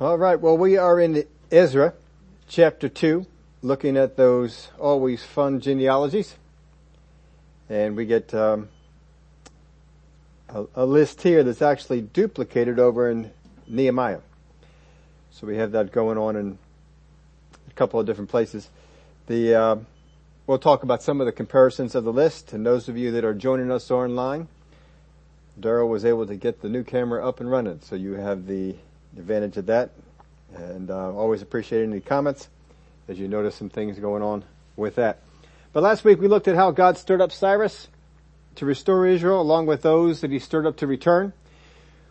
All right. Well, we are in Ezra chapter two, looking at those always fun genealogies. And we get, um, a, a, list here that's actually duplicated over in Nehemiah. So we have that going on in a couple of different places. The, uh, we'll talk about some of the comparisons of the list and those of you that are joining us online. Daryl was able to get the new camera up and running, so you have the advantage of that. And uh, always appreciate any comments as you notice some things going on with that. But last week we looked at how God stirred up Cyrus to restore Israel along with those that he stirred up to return.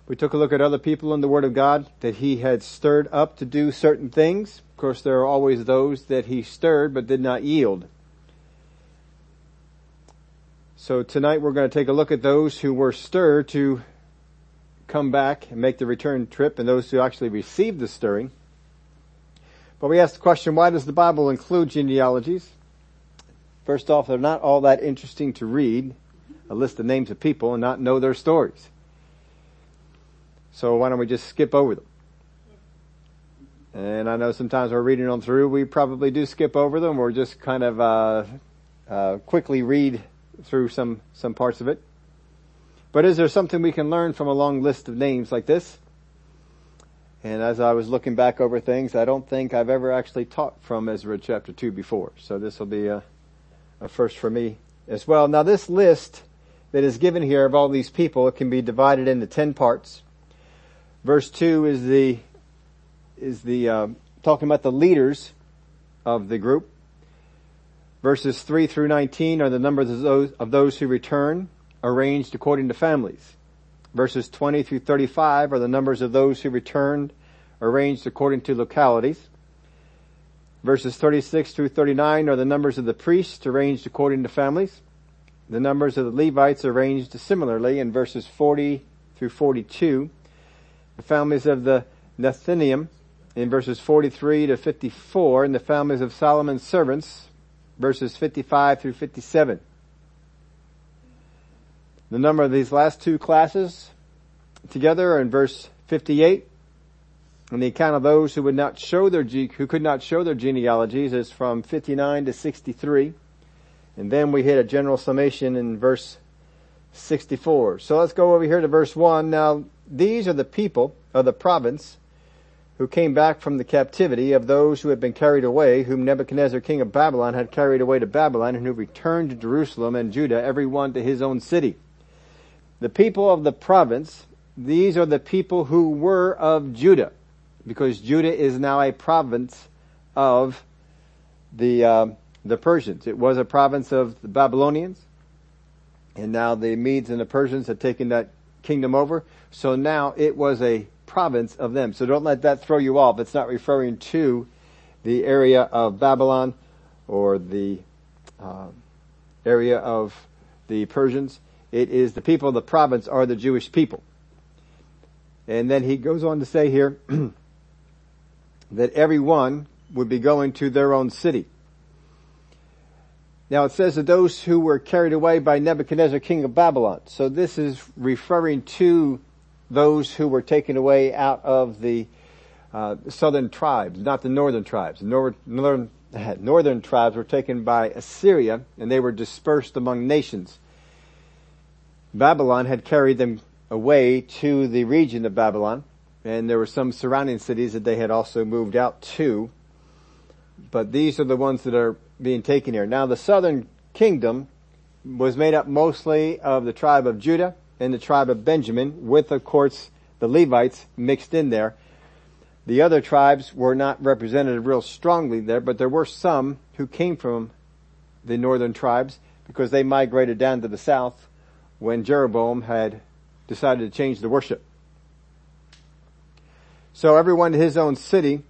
We took a look at other people in the Word of God that he had stirred up to do certain things. Of course, there are always those that he stirred but did not yield. So tonight we're going to take a look at those who were stirred to come back and make the return trip and those who actually received the stirring. But we ask the question, why does the Bible include genealogies? First off, they're not all that interesting to read, a list of names of people and not know their stories. So why don't we just skip over them? And I know sometimes we're reading them through, we probably do skip over them or just kind of, uh, uh, quickly read through some, some parts of it. But is there something we can learn from a long list of names like this? And as I was looking back over things, I don't think I've ever actually taught from Ezra chapter 2 before. So this will be a, a first for me as well. Now this list that is given here of all these people, it can be divided into 10 parts. Verse 2 is the, is the, uh, talking about the leaders of the group. Verses 3 through 19 are the numbers of those, of those who return arranged according to families. Verses 20 through 35 are the numbers of those who returned arranged according to localities. Verses 36 through 39 are the numbers of the priests arranged according to families. The numbers of the Levites arranged similarly in verses 40 through 42. The families of the Nethinim in verses 43 to 54 and the families of Solomon's servants verses 55 through 57. The number of these last two classes together are in verse 58. And the account of those who would not show their, who could not show their genealogies is from 59 to 63. And then we hit a general summation in verse 64. So let's go over here to verse 1. Now, these are the people of the province who came back from the captivity of those who had been carried away, whom Nebuchadnezzar king of Babylon had carried away to Babylon, and who returned to Jerusalem and Judah, every one to his own city. The people of the province, these are the people who were of Judah, because Judah is now a province of the uh, the Persians. It was a province of the Babylonians, and now the Medes and the Persians had taken that kingdom over. So now it was a province of them. So don't let that throw you off. It's not referring to the area of Babylon or the uh, area of the Persians. It is the people of the province are the Jewish people. And then he goes on to say here that everyone would be going to their own city. Now it says that those who were carried away by Nebuchadnezzar, king of Babylon. So this is referring to those who were taken away out of the uh, southern tribes, not the northern tribes. Northern, northern, northern tribes were taken by Assyria and they were dispersed among nations. Babylon had carried them away to the region of Babylon, and there were some surrounding cities that they had also moved out to. But these are the ones that are being taken here. Now the southern kingdom was made up mostly of the tribe of Judah and the tribe of Benjamin, with of course the Levites mixed in there. The other tribes were not represented real strongly there, but there were some who came from the northern tribes because they migrated down to the south when Jeroboam had decided to change the worship. So everyone to his own city,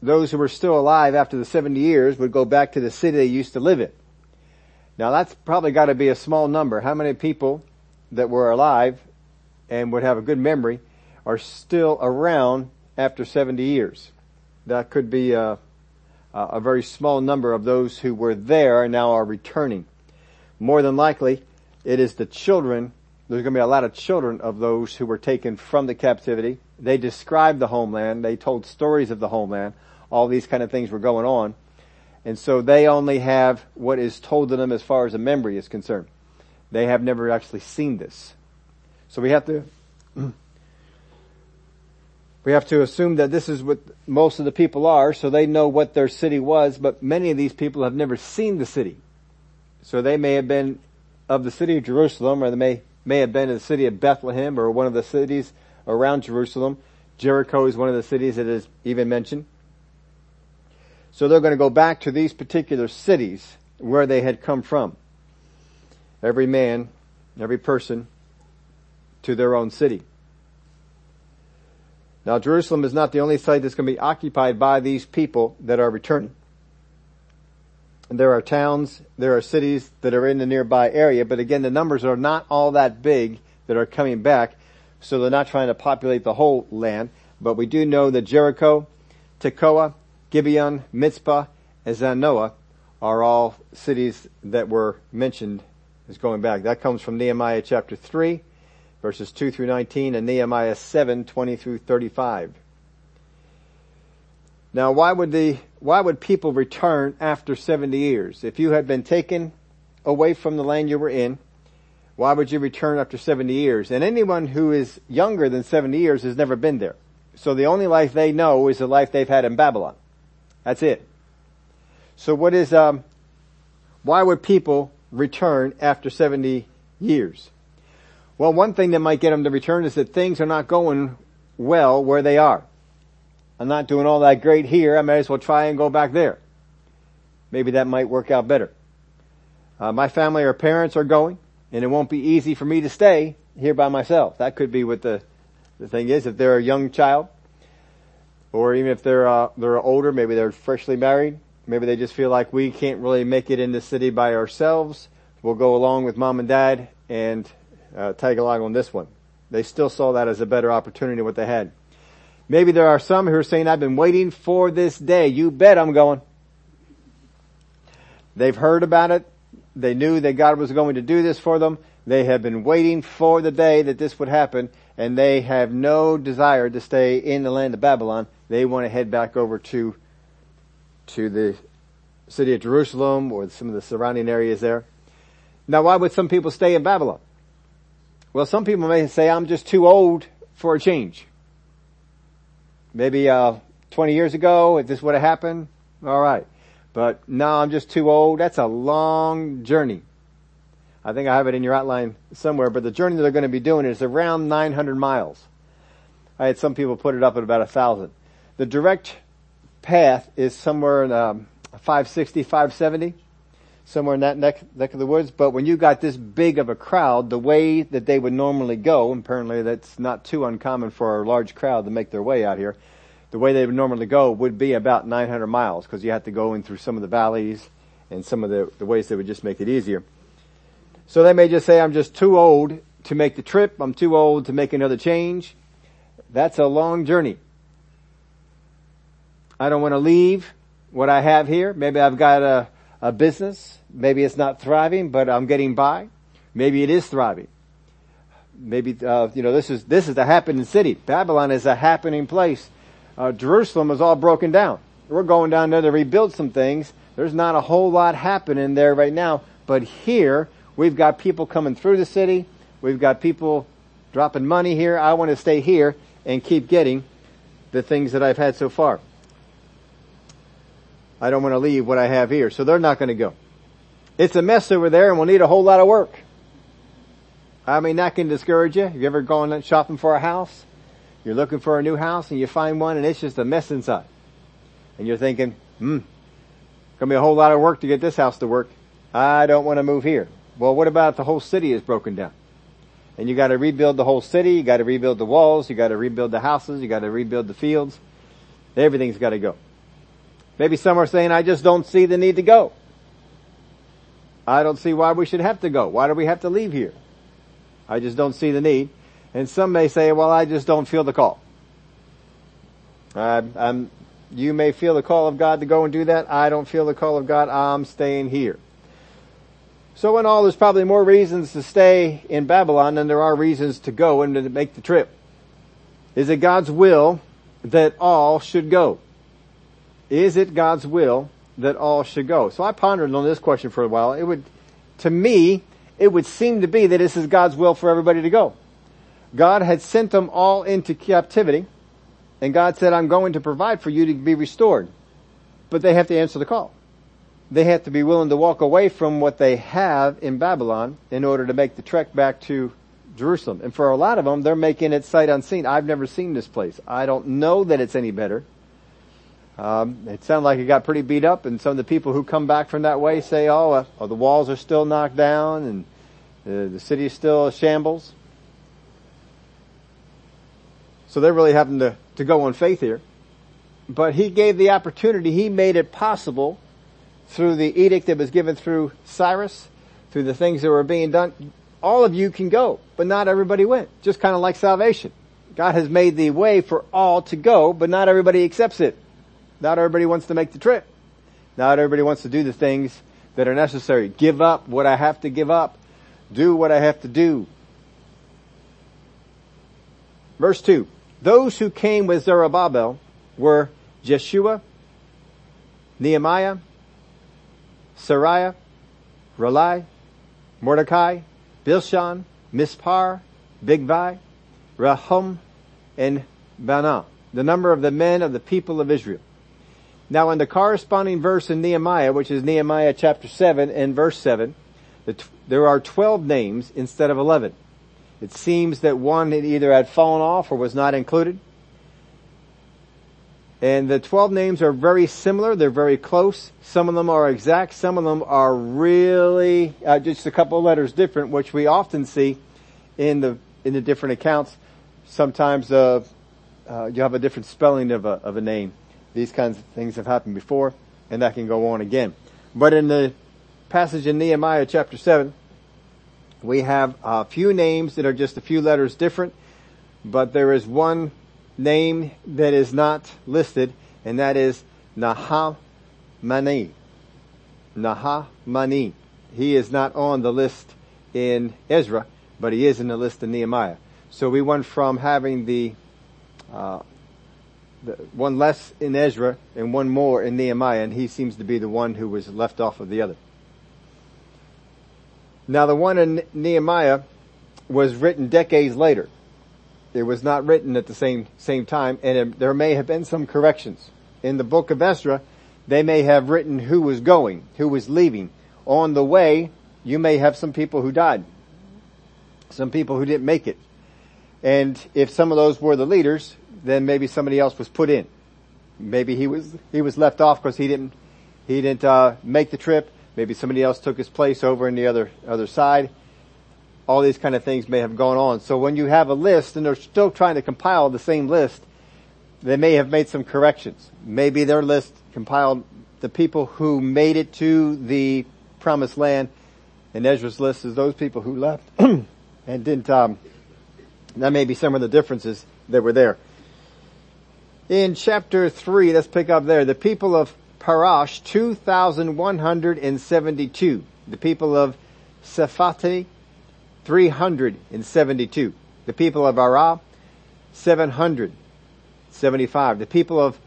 those who were still alive after the 70 years would go back to the city they used to live in. Now that's probably got to be a small number. How many people that were alive and would have a good memory are still around after 70 years? That could be a, a very small number of those who were there and now are returning. More than likely, it is the children there's going to be a lot of children of those who were taken from the captivity. They described the homeland. They told stories of the homeland. All these kind of things were going on. And so they only have what is told to them as far as a memory is concerned. They have never actually seen this. So we have to, we have to assume that this is what most of the people are, so they know what their city was, but many of these people have never seen the city. So they may have been of the city of Jerusalem, or they may, may have been in the city of Bethlehem, or one of the cities around Jerusalem. Jericho is one of the cities that is even mentioned. So they're going to go back to these particular cities where they had come from. Every man, every person to their own city. Now Jerusalem is not the only site that's going to be occupied by these people that are returning. There are towns, there are cities that are in the nearby area, but again the numbers are not all that big that are coming back, so they're not trying to populate the whole land, but we do know that Jericho, Tekoa, Gibeon, Mizpah, and Zanoah are all cities that were mentioned as going back. That comes from Nehemiah chapter 3, verses 2 through 19, and Nehemiah 7, 20 through 35. Now why would the, why would people return after 70 years? If you had been taken away from the land you were in, why would you return after 70 years? And anyone who is younger than 70 years has never been there. So the only life they know is the life they've had in Babylon. That's it. So what is, um, why would people return after 70 years? Well, one thing that might get them to return is that things are not going well where they are. I'm not doing all that great here. I may as well try and go back there. Maybe that might work out better. Uh, my family or parents are going, and it won't be easy for me to stay here by myself. That could be what the the thing is. If they're a young child, or even if they're uh, they're older, maybe they're freshly married, maybe they just feel like we can't really make it in the city by ourselves. We'll go along with mom and dad and uh, tag along on this one. They still saw that as a better opportunity what they had. Maybe there are some who are saying, I've been waiting for this day. You bet I'm going. They've heard about it. They knew that God was going to do this for them. They have been waiting for the day that this would happen and they have no desire to stay in the land of Babylon. They want to head back over to, to the city of Jerusalem or some of the surrounding areas there. Now why would some people stay in Babylon? Well, some people may say, I'm just too old for a change. Maybe, uh, 20 years ago, if this would have happened, alright. But now I'm just too old. That's a long journey. I think I have it in your outline somewhere, but the journey that they're going to be doing is around 900 miles. I had some people put it up at about a thousand. The direct path is somewhere in um, 560, 570, somewhere in that neck, neck of the woods. But when you got this big of a crowd, the way that they would normally go, apparently that's not too uncommon for a large crowd to make their way out here. The way they would normally go would be about 900 miles because you have to go in through some of the valleys and some of the, the ways that would just make it easier. So they may just say, I'm just too old to make the trip. I'm too old to make another change. That's a long journey. I don't want to leave what I have here. Maybe I've got a, a business. Maybe it's not thriving, but I'm getting by. Maybe it is thriving. Maybe, uh, you know, this is, this is a happening city. Babylon is a happening place. Uh, Jerusalem is all broken down. We're going down there to rebuild some things. There's not a whole lot happening there right now, but here We've got people coming through the city. We've got people dropping money here. I want to stay here and keep getting the things that I've had so far. I don't want to leave what I have here. So they're not going to go. It's a mess over there and we'll need a whole lot of work. I mean, that can discourage you. Have you ever gone shopping for a house? You're looking for a new house and you find one and it's just a mess inside. And you're thinking, hmm, gonna be a whole lot of work to get this house to work. I don't want to move here. Well, what about the whole city is broken down? And you gotta rebuild the whole city, you gotta rebuild the walls, you gotta rebuild the houses, you gotta rebuild the fields. Everything's gotta go. Maybe some are saying, I just don't see the need to go. I don't see why we should have to go. Why do we have to leave here? I just don't see the need. And some may say, well, I just don't feel the call. I'm, you may feel the call of God to go and do that. I don't feel the call of God. I'm staying here. So in all, there's probably more reasons to stay in Babylon than there are reasons to go and to make the trip. Is it God's will that all should go? Is it God's will that all should go? So I pondered on this question for a while. It would, to me, it would seem to be that this is God's will for everybody to go. God had sent them all into captivity and God said, I'm going to provide for you to be restored. But they have to answer the call. They have to be willing to walk away from what they have in Babylon in order to make the trek back to Jerusalem. And for a lot of them, they're making it sight unseen. I've never seen this place. I don't know that it's any better. Um, it sounded like it got pretty beat up, and some of the people who come back from that way say, "Oh, uh, oh the walls are still knocked down, and uh, the city is still a shambles." So they're really having to, to go on faith here. But he gave the opportunity. He made it possible through the edict that was given through Cyrus, through the things that were being done. All of you can go, but not everybody went. Just kind of like salvation. God has made the way for all to go, but not everybody accepts it. Not everybody wants to make the trip. Not everybody wants to do the things that are necessary. Give up what I have to give up. Do what I have to do. Verse 2. Those who came with Zerubbabel were Jeshua, Nehemiah, Seraiah, Ralai, Mordecai, Bilshan, Mispar, Bigvai, Rahum, and Baanah, the number of the men of the people of Israel. Now in the corresponding verse in Nehemiah, which is Nehemiah chapter 7 and verse 7, there are 12 names instead of 11. It seems that one either had fallen off or was not included. And the 12 names are very similar. They're very close. Some of them are exact. Some of them are really uh, just a couple of letters different, which we often see in the in the different accounts. Sometimes uh, uh, you have a different spelling of a of a name. These kinds of things have happened before, and that can go on again. But in the passage in Nehemiah chapter 7, we have a few names that are just a few letters different, but there is one name that is not listed, and that is Nahamani. Nahamani. He is not on the list in Ezra, but he is in the list in Nehemiah. So we went from having the uh, one less in Ezra and one more in Nehemiah, and he seems to be the one who was left off of the other. Now the one in Nehemiah was written decades later. It was not written at the same, same time, and it, there may have been some corrections. In the book of Ezra, they may have written who was going, who was leaving. On the way, you may have some people who died. Some people who didn't make it. And if some of those were the leaders, then maybe somebody else was put in. Maybe he was he was left off because he didn't he didn't uh, make the trip. Maybe somebody else took his place over in the other other side. All these kind of things may have gone on. So when you have a list and they're still trying to compile the same list, they may have made some corrections. Maybe their list compiled the people who made it to the promised land, and Ezra's list is those people who left and didn't. Um, that may be some of the differences that were there in chapter 3, let's pick up there, the people of Parash, 2,172. The people of Sephati, 372. The people of Arah, 775. The people of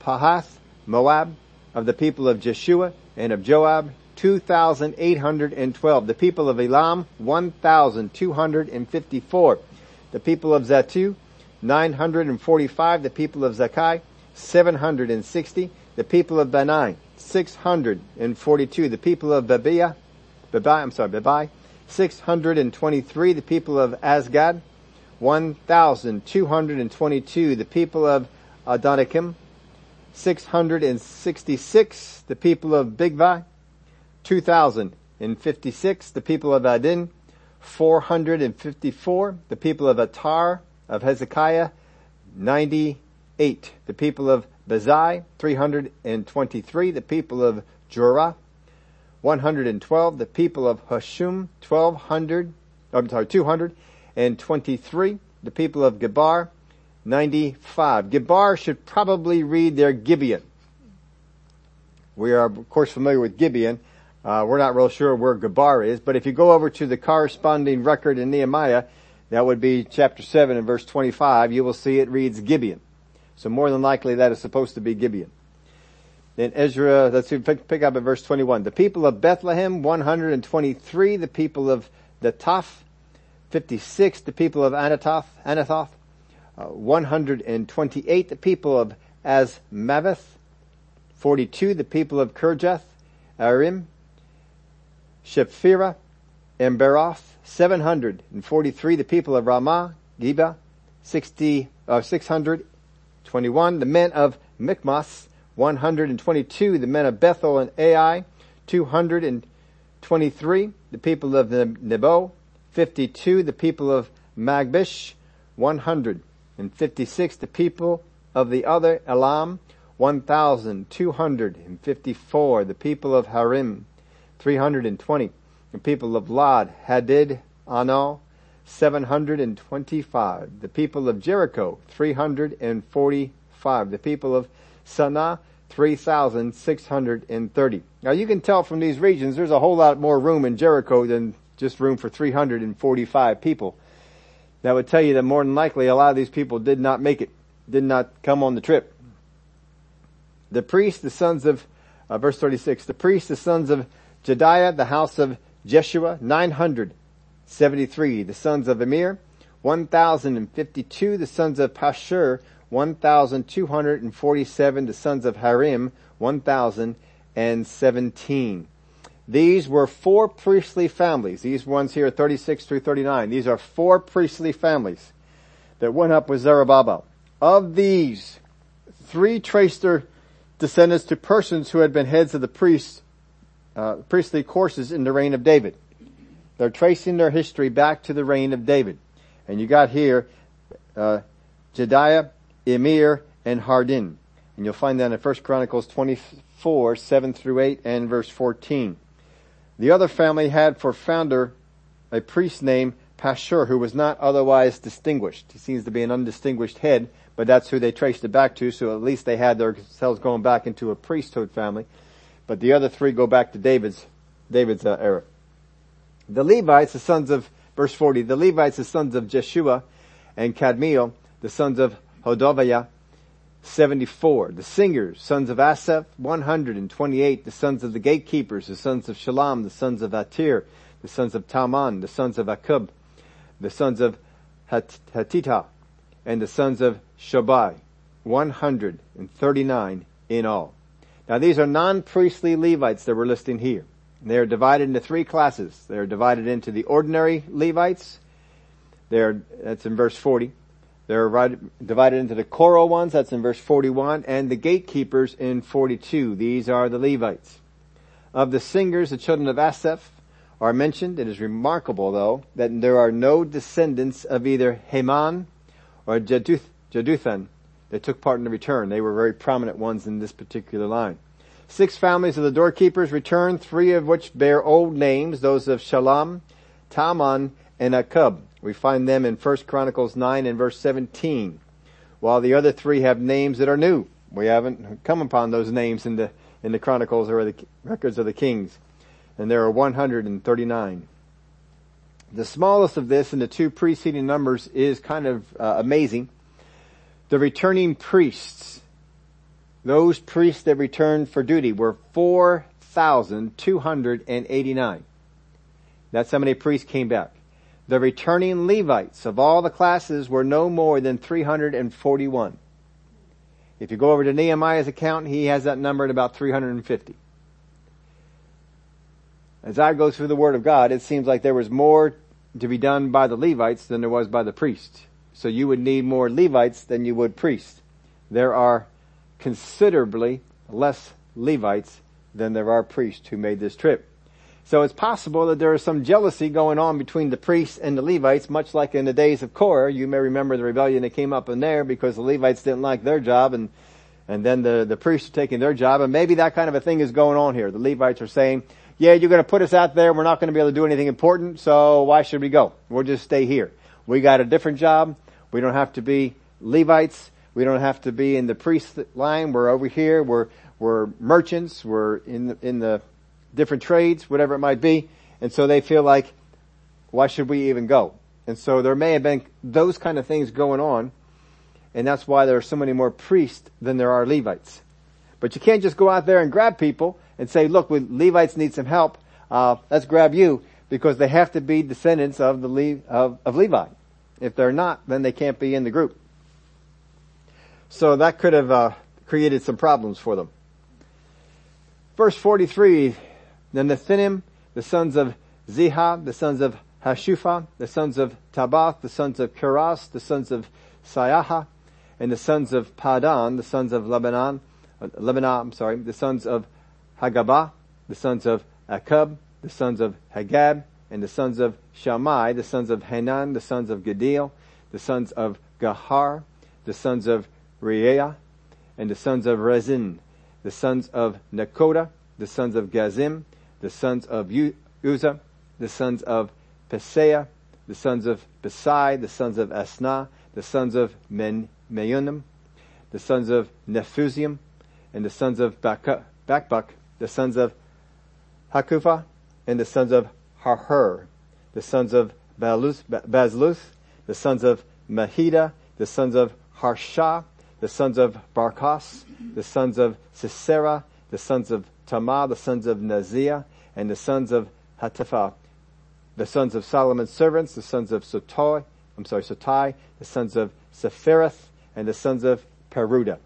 Pahath, Moab, of the people of Jeshua and of Joab, 2,812. The people of Elam, 1,254. The people of Zatu, 945, the people of Zakai, 760, the people of Benai, 642, the people of Babiah, Babai, I'm sorry, Babai, 623, the people of Asgad, 1,222, the people of Adonikim, 666, the people of Bigvai, 2,056, the people of Adin, 454, the people of Atar, of Hezekiah, 98. The people of Bezai, 323. The people of Jurah, 112. The people of Hashum, 1200, I'm sorry, 223. The people of Gebar, 95. Gebar should probably read their Gibeon. We are of course familiar with Gibeon. Uh, we're not real sure where Gebar is, but if you go over to the corresponding record in Nehemiah, that would be chapter 7 and verse 25, you will see it reads Gibeon. So more than likely that is supposed to be Gibeon. Then Ezra, let's see, pick, pick up at verse 21. The people of Bethlehem, 123. The people of Netophah, 56. The people of Anathoth, Anathoth, uh, 128. The people of Azmaveth, 42. The people of Kirjath, Arim, Shephirah, and 743. The people of Ramah, Geba, 60, uh, 621. The men of Michmas, 122. The men of Bethel and Ai, 223. The people of Nebo, 52. The people of Magbish, 156. The people of the other Elam, 1,254. The people of Harim, 320. The people of Lod, Hadid, Ano, 725. The people of Jericho, 345. The people of Sanah, 3,630. Now you can tell from these regions there's a whole lot more room in Jericho than just room for 345 people. That would tell you that more than likely a lot of these people did not make it, did not come on the trip. The priests, the sons of, uh, verse 36, the priests, the sons of Jediah, the house of Jeshua, 973. The sons of Emir, 1052. The sons of Pashur, 1247. The sons of Harim, 1017. These were four priestly families. These ones here, 36 through 39. These are four priestly families that went up with Zerubbabel. Of these, three traced their descendants to persons who had been heads of the priests uh, priestly courses in the reign of David. They're tracing their history back to the reign of David. And you got here, uh, Jediah, Emir, and Hardin. And you'll find that in 1 Chronicles 24, 7 through 8 and verse 14. The other family had for founder a priest named Pashur who was not otherwise distinguished. He seems to be an undistinguished head, but that's who they traced it back to, so at least they had themselves going back into a priesthood family but the other three go back to David's, David's uh, era. The Levites, the sons of, verse 40, the Levites, the sons of Jeshua and Kadmiel, the sons of Hodaviah, 74. The singers, sons of Asaph, 128. The sons of the gatekeepers, the sons of Shallum, the sons of Atir, the sons of Taman, the sons of Akub, the sons of Hatita, and the sons of Shobai. 139 in all. Now these are non-priestly Levites that we're listing here. They are divided into three classes. They are divided into the ordinary Levites. They're, that's in verse 40. They're divided into the choral ones, that's in verse 41, and the gatekeepers in 42. These are the Levites. Of the singers, the children of Asaph are mentioned. It is remarkable though that there are no descendants of either Heman or Jeduth, Jeduthun they took part in the return. They were very prominent ones in this particular line. Six families of the doorkeepers returned, three of which bear old names, those of Shallum, Taman, and Akub. We find them in 1 Chronicles 9 and verse 17, while the other three have names that are new. We haven't come upon those names in the, in the Chronicles or the records of the kings. And there are 139. The smallest of this in the two preceding numbers is kind of uh, amazing the returning priests, those priests that returned for duty were 4,289. That's how many priests came back. The returning Levites of all the classes were no more than 341. If you go over to Nehemiah's account, he has that number at about 350. As I go through the Word of God, it seems like there was more to be done by the Levites than there was by the priests. So you would need more Levites than you would priests. There are considerably less Levites than there are priests who made this trip. So it's possible that there is some jealousy going on between the priests and the Levites, much like in the days of Korah. You may remember the rebellion that came up in there because the Levites didn't like their job and, and then the, the priests are taking their job. And maybe that kind of a thing is going on here. The Levites are saying, yeah, you're going to put us out there. We're not going to be able to do anything important. So why should we go? We'll just stay here. We got a different job. We don't have to be Levites. We don't have to be in the priest line. We're over here. We're, we're merchants. We're in the, in the different trades, whatever it might be. And so they feel like, why should we even go? And so there may have been those kind of things going on. And that's why there are so many more priests than there are Levites. But you can't just go out there and grab people and say, look, we, Levites need some help. Uh, let's grab you because they have to be descendants of the Le- of, of Levi. If they're not, then they can't be in the group. So that could have uh, created some problems for them. Verse 43, the Nethinim, the sons of Ziha, the sons of Hashupha, the sons of Tabath, the sons of Keras, the sons of Sayaha, and the sons of Padan, the sons of Lebanon, uh, Lebanon, I'm sorry, the sons of Hagabah, the sons of Akub, the sons of Hagab, and the sons of Shammai, the sons of Hanan, the sons of Gadil, the sons of Gahar, the sons of Reaiah, and the sons of Rezin, the sons of Nekoda, the sons of Gazim, the sons of Uzzah, the sons of Pesaah, the sons of Besai, the sons of Asnah, the sons of Men, Meunim, the sons of Nephusim, and the sons of Bakbuk, the sons of Hakupha, and the sons of Harhur, the sons of Bazluth, the sons of Mahida, the sons of Harsha, the sons of Barkos, the sons of Sisera, the sons of Tamah, the sons of Naziah, and the sons of Hatipha, the sons of Solomon's servants, the sons of Sotoi, I'm sorry, Sotai, the sons of Sepharith, and the sons of Peruda.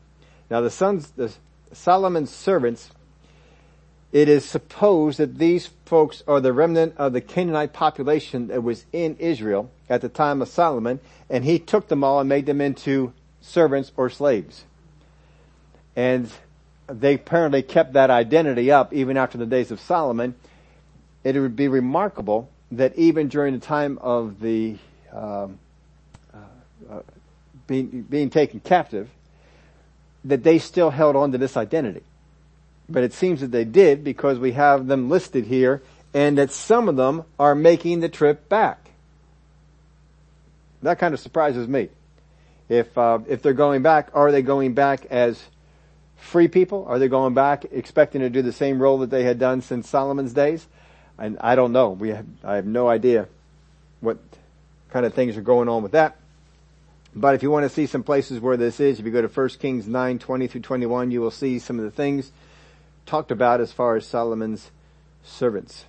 Now the sons, the Solomon's servants, it is supposed that these folks are the remnant of the Canaanite population that was in Israel at the time of Solomon, and he took them all and made them into servants or slaves. And they apparently kept that identity up even after the days of Solomon. It would be remarkable that even during the time of the um, uh, uh, being being taken captive, that they still held on to this identity. But it seems that they did because we have them listed here, and that some of them are making the trip back. That kind of surprises me. If uh, if they're going back, are they going back as free people? Are they going back expecting to do the same role that they had done since Solomon's days? And I don't know. We have, I have no idea what kind of things are going on with that. But if you want to see some places where this is, if you go to 1 Kings 9, 20 through 21, you will see some of the things talked about as far as Solomon's servants.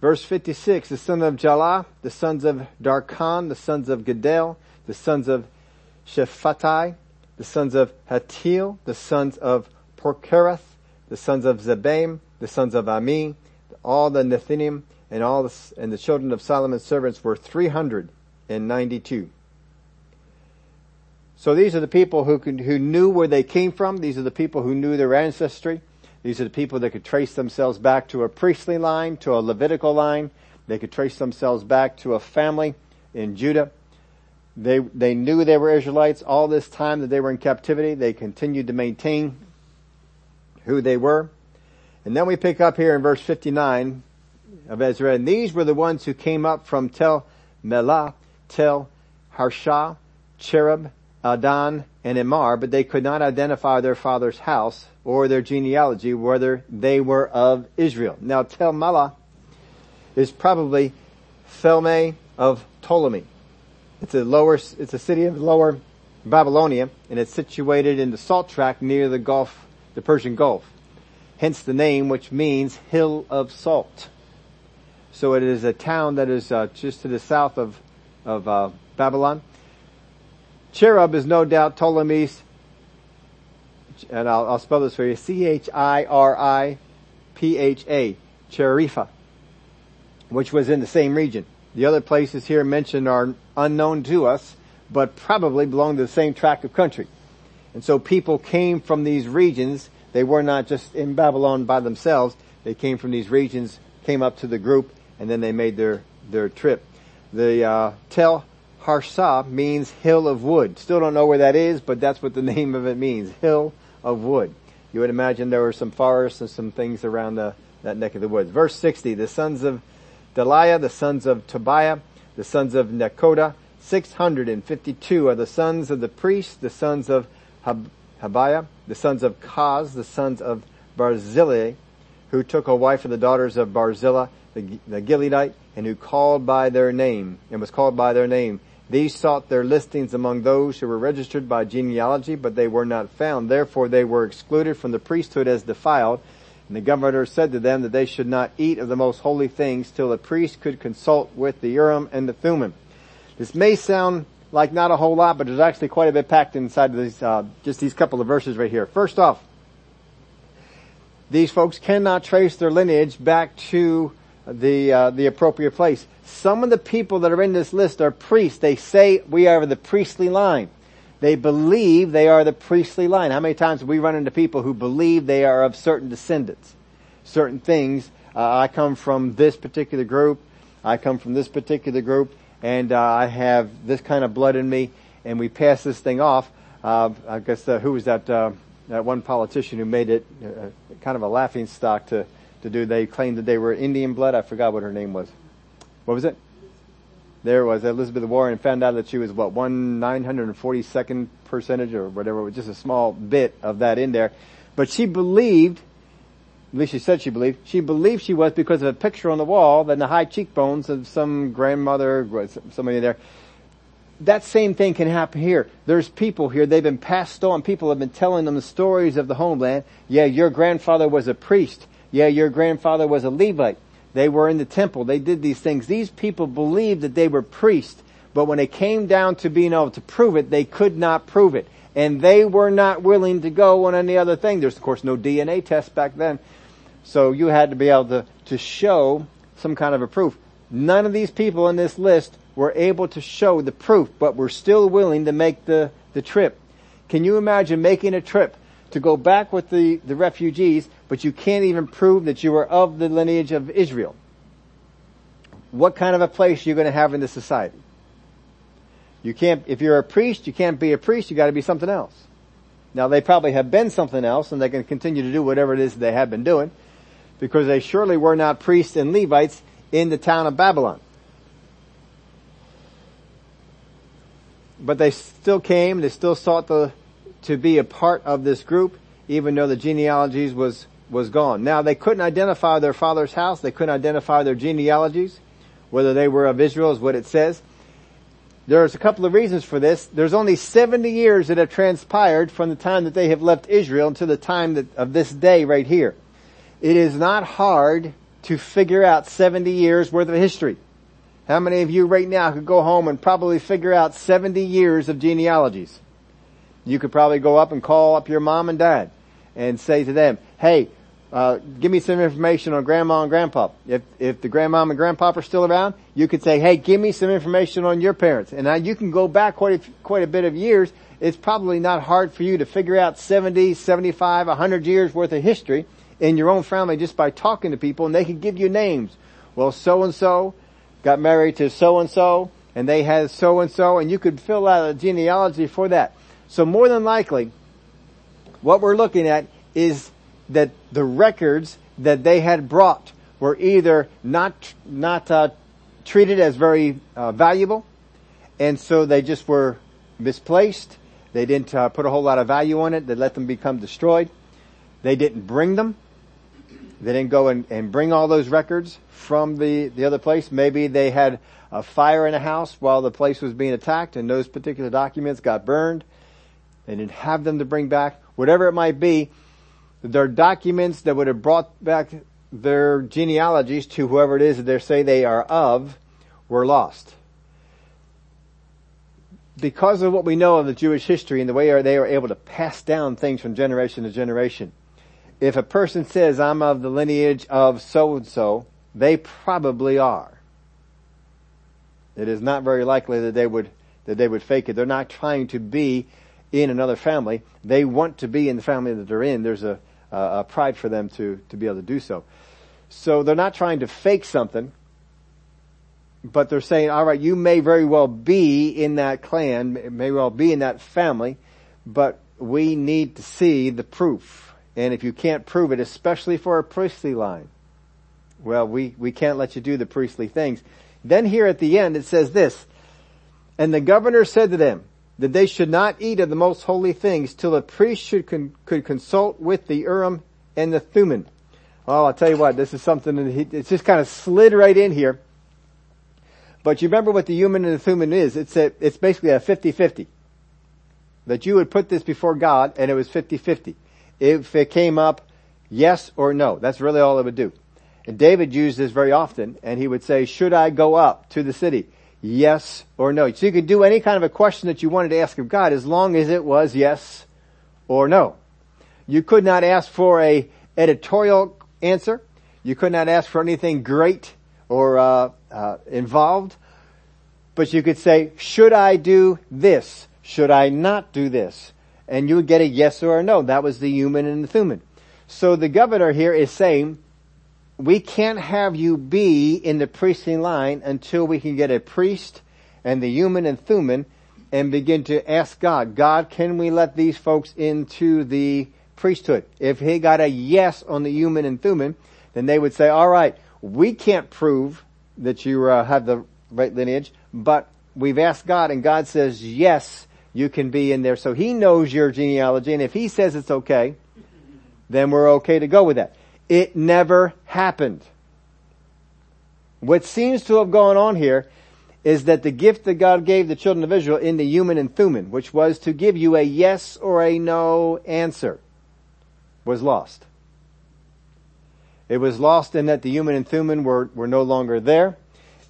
Verse 56, the son of Jalah, the sons of Darkon, the sons of Gedel, the sons of Shephatai, the sons of Hatil, the sons of Porkereth, the sons of Zebaim, the sons of Ami, all the Nethinim, and all the, and the children of Solomon's servants were 392. So these are the people who who knew where they came from. These are the people who knew their ancestry. These are the people that could trace themselves back to a priestly line, to a Levitical line. They could trace themselves back to a family in Judah. They, they knew they were Israelites all this time that they were in captivity. They continued to maintain who they were. And then we pick up here in verse 59 of Ezra, and these were the ones who came up from Tel Melah, Tel Harsha, Cherub, Adan, and Imar, but they could not identify their father's house or their genealogy, whether they were of Israel. Now Tel Melah is probably Thelme of Ptolemy. It's a lower, it's a city of lower Babylonia, and it's situated in the salt tract near the Gulf, the Persian Gulf. Hence the name, which means hill of salt. So it is a town that is uh, just to the south of of uh, Babylon. Cherub is no doubt Ptolemy's, and I'll, I'll spell this for you: C H I R I P H A, Chiripha, which was in the same region. The other places here mentioned are unknown to us, but probably belong to the same tract of country. And so people came from these regions. They were not just in Babylon by themselves. They came from these regions, came up to the group, and then they made their, their trip. The, uh, Tel Harsha means hill of wood. Still don't know where that is, but that's what the name of it means. Hill of wood. You would imagine there were some forests and some things around the, that neck of the woods. Verse 60, the sons of Delaiah, the sons of Tobiah, the sons of Nekoda, 652 are the sons of the priests, the sons of Hab- Habiah, the sons of Kaz, the sons of Barzillai, who took a wife of the daughters of Barzillai, the, the Gileadite, and who called by their name, and was called by their name. These sought their listings among those who were registered by genealogy, but they were not found. Therefore they were excluded from the priesthood as defiled. And the governor said to them that they should not eat of the most holy things till the priest could consult with the Urim and the Thummim. This may sound like not a whole lot, but there's actually quite a bit packed inside of these, uh, just these couple of verses right here. First off, these folks cannot trace their lineage back to the uh, the appropriate place. Some of the people that are in this list are priests. They say we are the priestly line. They believe they are the priestly line. How many times we run into people who believe they are of certain descendants, certain things? Uh, I come from this particular group. I come from this particular group, and uh, I have this kind of blood in me, and we pass this thing off. Uh, I guess uh, who was that? Uh, that one politician who made it kind of a laughing stock to, to do. They claimed that they were Indian blood. I forgot what her name was. What was it? There was Elizabeth Warren found out that she was what one nine hundred and forty second percentage or whatever, it was, just a small bit of that in there. But she believed, at least she said she believed, she believed she was because of a picture on the wall and the high cheekbones of some grandmother, somebody there that same thing can happen here. There's people here, they've been passed on, people have been telling them the stories of the homeland. Yeah, your grandfather was a priest. Yeah, your grandfather was a Levite. They were in the temple. They did these things. These people believed that they were priests, but when it came down to being able to prove it, they could not prove it. And they were not willing to go on any other thing. There's of course no DNA test back then. So you had to be able to, to show some kind of a proof. None of these people in this list were able to show the proof, but were still willing to make the, the trip. Can you imagine making a trip to go back with the, the refugees, but you can't even prove that you are of the lineage of Israel? What kind of a place are you going to have in this society? You can't, if you're a priest, you can't be a priest, you gotta be something else. Now they probably have been something else and they can continue to do whatever it is they have been doing because they surely were not priests and Levites in the town of Babylon. but they still came, they still sought to, to be a part of this group, even though the genealogies was, was gone. Now they couldn't identify their father's house, they couldn't identify their genealogies, whether they were of Israel is what it says. There's a couple of reasons for this. There's only 70 years that have transpired from the time that they have left Israel until the time that, of this day right here. It is not hard to figure out 70 years worth of history. How many of you right now could go home and probably figure out 70 years of genealogies? You could probably go up and call up your mom and dad and say to them, hey, uh, give me some information on grandma and grandpa. If, if the grandma and grandpa are still around, you could say, hey, give me some information on your parents. And now you can go back quite a, quite a bit of years. It's probably not hard for you to figure out 70, 75, 100 years worth of history in your own family just by talking to people and they can give you names. Well, so and so got married to so and so, and they had so and so, and you could fill out a genealogy for that. So more than likely, what we're looking at is that the records that they had brought were either not not uh, treated as very uh, valuable, and so they just were misplaced. They didn't uh, put a whole lot of value on it. They let them become destroyed. They didn't bring them. They didn't go and, and bring all those records from the, the other place. Maybe they had a fire in a house while the place was being attacked and those particular documents got burned. They didn't have them to bring back. Whatever it might be, their documents that would have brought back their genealogies to whoever it is that they say they are of were lost. Because of what we know of the Jewish history and the way they are able to pass down things from generation to generation, if a person says, I'm of the lineage of so and so, they probably are. It is not very likely that they would, that they would fake it. They're not trying to be in another family. They want to be in the family that they're in. There's a, a pride for them to, to be able to do so. So they're not trying to fake something, but they're saying, alright, you may very well be in that clan, may well be in that family, but we need to see the proof. And if you can't prove it, especially for a priestly line, well, we, we can't let you do the priestly things. Then here at the end it says this, and the governor said to them that they should not eat of the most holy things till the priest should con- could consult with the Urim and the Thummim. Oh, I'll tell you what, this is something that he, it's just kind of slid right in here. But you remember what the Urim and the Thummim is. It's a, it's basically a 50-50. That you would put this before God and it was 50-50. If it came up yes or no, that's really all it would do. And David used this very often and he would say, should I go up to the city? Yes or no. So you could do any kind of a question that you wanted to ask of God as long as it was yes or no. You could not ask for a editorial answer. You could not ask for anything great or uh, uh, involved, but you could say, "Should I do this? Should I not do this?" And you would get a yes or a no. That was the Urim and the Thummim. So the governor here is saying, we can't have you be in the priestly line until we can get a priest and the Urim and Thummim and begin to ask God, God, can we let these folks into the priesthood? If he got a yes on the Urim and Thummim, then they would say, all right, we can't prove that you uh, have the right lineage, but we've asked God and God says, yes, you can be in there. So he knows your genealogy and if he says it's okay, then we're okay to go with that. It never happened. What seems to have gone on here is that the gift that God gave the children of Israel in the Urim and Thummim, which was to give you a yes or a no answer, was lost. It was lost in that the Urim and Thummim were, were no longer there.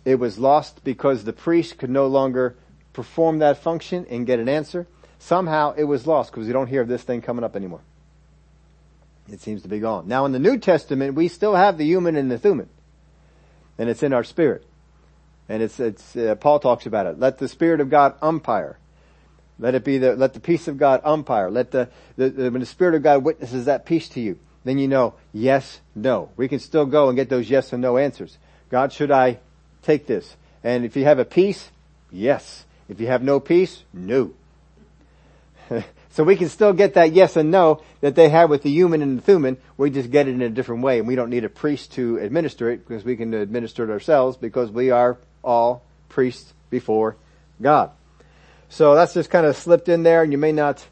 It was lost because the priest could no longer perform that function and get an answer. Somehow it was lost because we don't hear of this thing coming up anymore. It seems to be gone. Now in the New Testament, we still have the Urim and the Thummim. And it's in our spirit. And it's, it's, uh, Paul talks about it. Let the Spirit of God umpire. Let it be the, let the peace of God umpire. Let the, the, the, when the Spirit of God witnesses that peace to you, then you know, yes, no. We can still go and get those yes and no answers. God, should I take this? And if you have a peace, yes. If you have no peace, no. so we can still get that yes and no that they have with the Urim and the Thummim. We just get it in a different way and we don't need a priest to administer it because we can administer it ourselves because we are all priests before God. So that's just kind of slipped in there and you may not,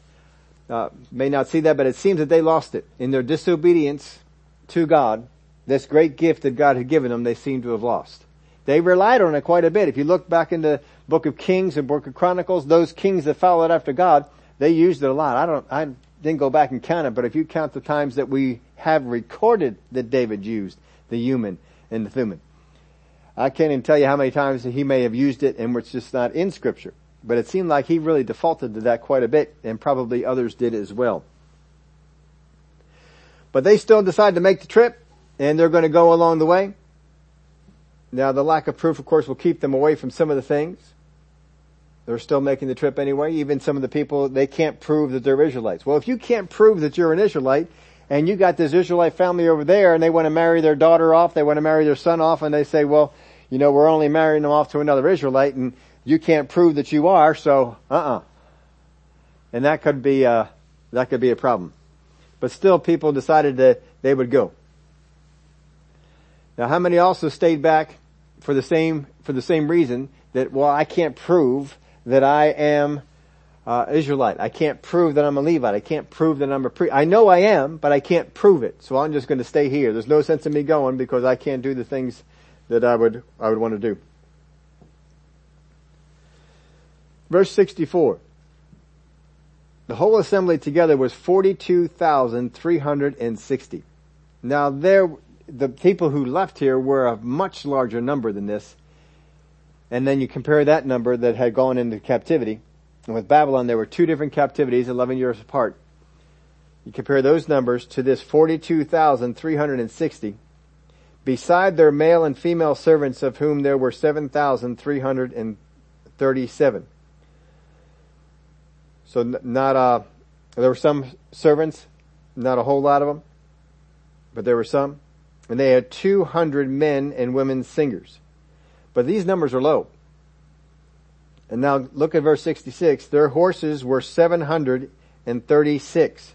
uh, may not see that, but it seems that they lost it. In their disobedience to God, this great gift that God had given them, they seem to have lost. They relied on it quite a bit. If you look back in the book of Kings and book of Chronicles, those kings that followed after God, they used it a lot. I don't, I didn't go back and count it, but if you count the times that we have recorded that David used the Urim and the Thummim, I can't even tell you how many times he may have used it and it's just not in scripture. But it seemed like he really defaulted to that quite a bit and probably others did as well. But they still decide to make the trip and they're going to go along the way. Now the lack of proof of course will keep them away from some of the things. They're still making the trip anyway. Even some of the people, they can't prove that they're Israelites. Well, if you can't prove that you're an Israelite, and you got this Israelite family over there and they want to marry their daughter off, they want to marry their son off, and they say, well, you know, we're only marrying them off to another Israelite and you can't prove that you are, so, uh-uh. And that could be, uh, that could be a problem. But still people decided that they would go. Now how many also stayed back for the same, for the same reason that, well, I can't prove that I am uh, Israelite. I can't prove that I'm a Levite. I can't prove that I'm a priest. I know I am, but I can't prove it. So I'm just going to stay here. There's no sense in me going because I can't do the things that I would, I would want to do. Verse 64. The whole assembly together was 42,360. Now there, the people who left here were a much larger number than this. And then you compare that number that had gone into captivity and with Babylon, there were two different captivities, 11 years apart. You compare those numbers to this 42,360, beside their male and female servants of whom there were 7,337. So not, uh, there were some servants, not a whole lot of them, but there were some. And they had 200 men and women singers. But these numbers are low. And now look at verse 66. Their horses were 736.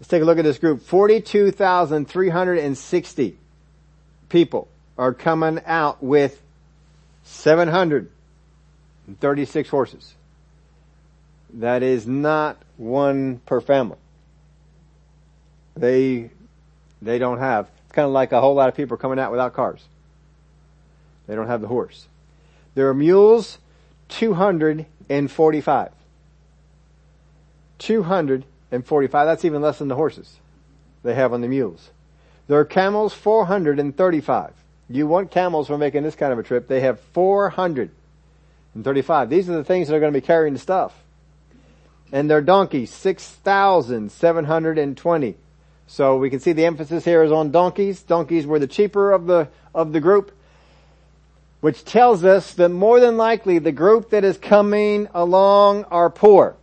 Let's take a look at this group. 42,360 people are coming out with 736 horses. That is not one per family. They They don't have. It's kind of like a whole lot of people coming out without cars. They don't have the horse. There are mules, 245. 245. That's even less than the horses they have on the mules. There are camels, 435. You want camels for making this kind of a trip. They have 435. These are the things that are going to be carrying the stuff. And their donkeys, 6,720. So we can see the emphasis here is on donkeys. Donkeys were the cheaper of the, of the group which tells us that more than likely the group that is coming along are poor.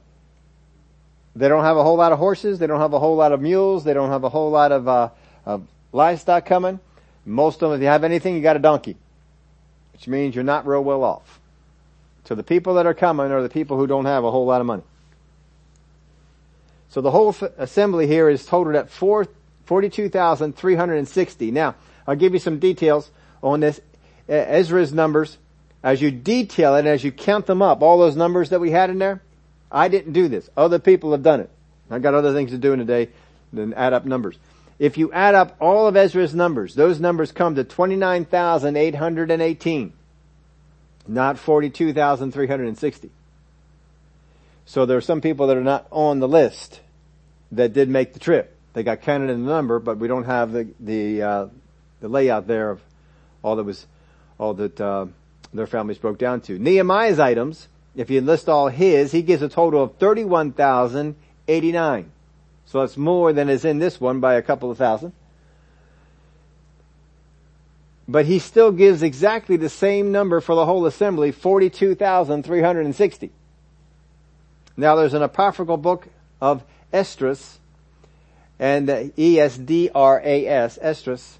They don't have a whole lot of horses. They don't have a whole lot of mules. They don't have a whole lot of, uh, of livestock coming. Most of them, if you have anything, you got a donkey, which means you're not real well off. So the people that are coming are the people who don't have a whole lot of money. So the whole assembly here is totaled at 42,360. Now, I'll give you some details on this Ezra's numbers, as you detail it, as you count them up, all those numbers that we had in there, I didn't do this. Other people have done it. I've got other things to do in a day than add up numbers. If you add up all of Ezra's numbers, those numbers come to 29,818, not 42,360. So there are some people that are not on the list that did make the trip. They got counted in the number, but we don't have the the uh, the layout there of all that was all that uh, their families broke down to. Nehemiah's items, if you list all his, he gives a total of 31,089. So that's more than is in this one by a couple of thousand. But he still gives exactly the same number for the whole assembly, 42,360. Now there's an apocryphal book of Esdras, and E-S-D-R-A-S, Esdras,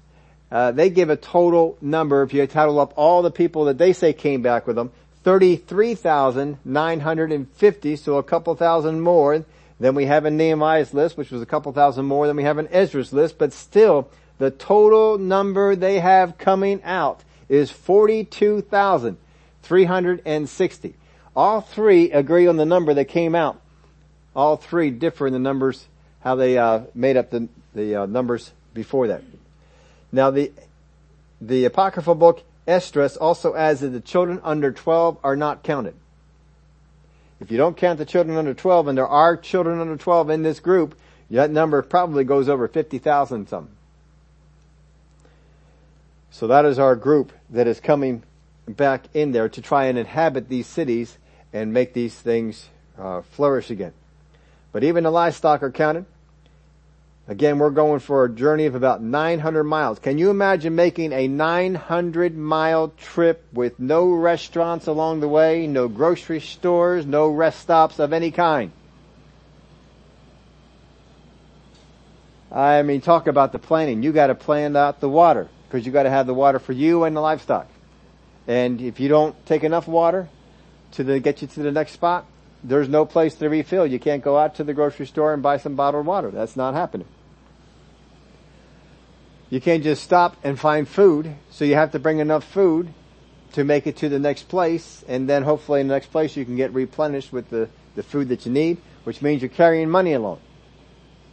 uh, they give a total number, if you total up all the people that they say came back with them, 33,950, so a couple thousand more than we have in Nehemiah's list, which was a couple thousand more than we have in Ezra's list, but still, the total number they have coming out is 42,360. All three agree on the number that came out. All three differ in the numbers, how they uh, made up the, the uh, numbers before that. Now the, the apocryphal book Esdras also adds that the children under 12 are not counted. If you don't count the children under 12, and there are children under 12 in this group, that number probably goes over 50,000 some. So that is our group that is coming back in there to try and inhabit these cities and make these things uh, flourish again. But even the livestock are counted. Again, we're going for a journey of about 900 miles. Can you imagine making a 900 mile trip with no restaurants along the way, no grocery stores, no rest stops of any kind? I mean, talk about the planning. You gotta plan out the water, because you gotta have the water for you and the livestock. And if you don't take enough water to the, get you to the next spot, there's no place to refill. You can't go out to the grocery store and buy some bottled water. That's not happening. You can't just stop and find food, so you have to bring enough food to make it to the next place, and then hopefully in the next place you can get replenished with the, the food that you need, which means you're carrying money along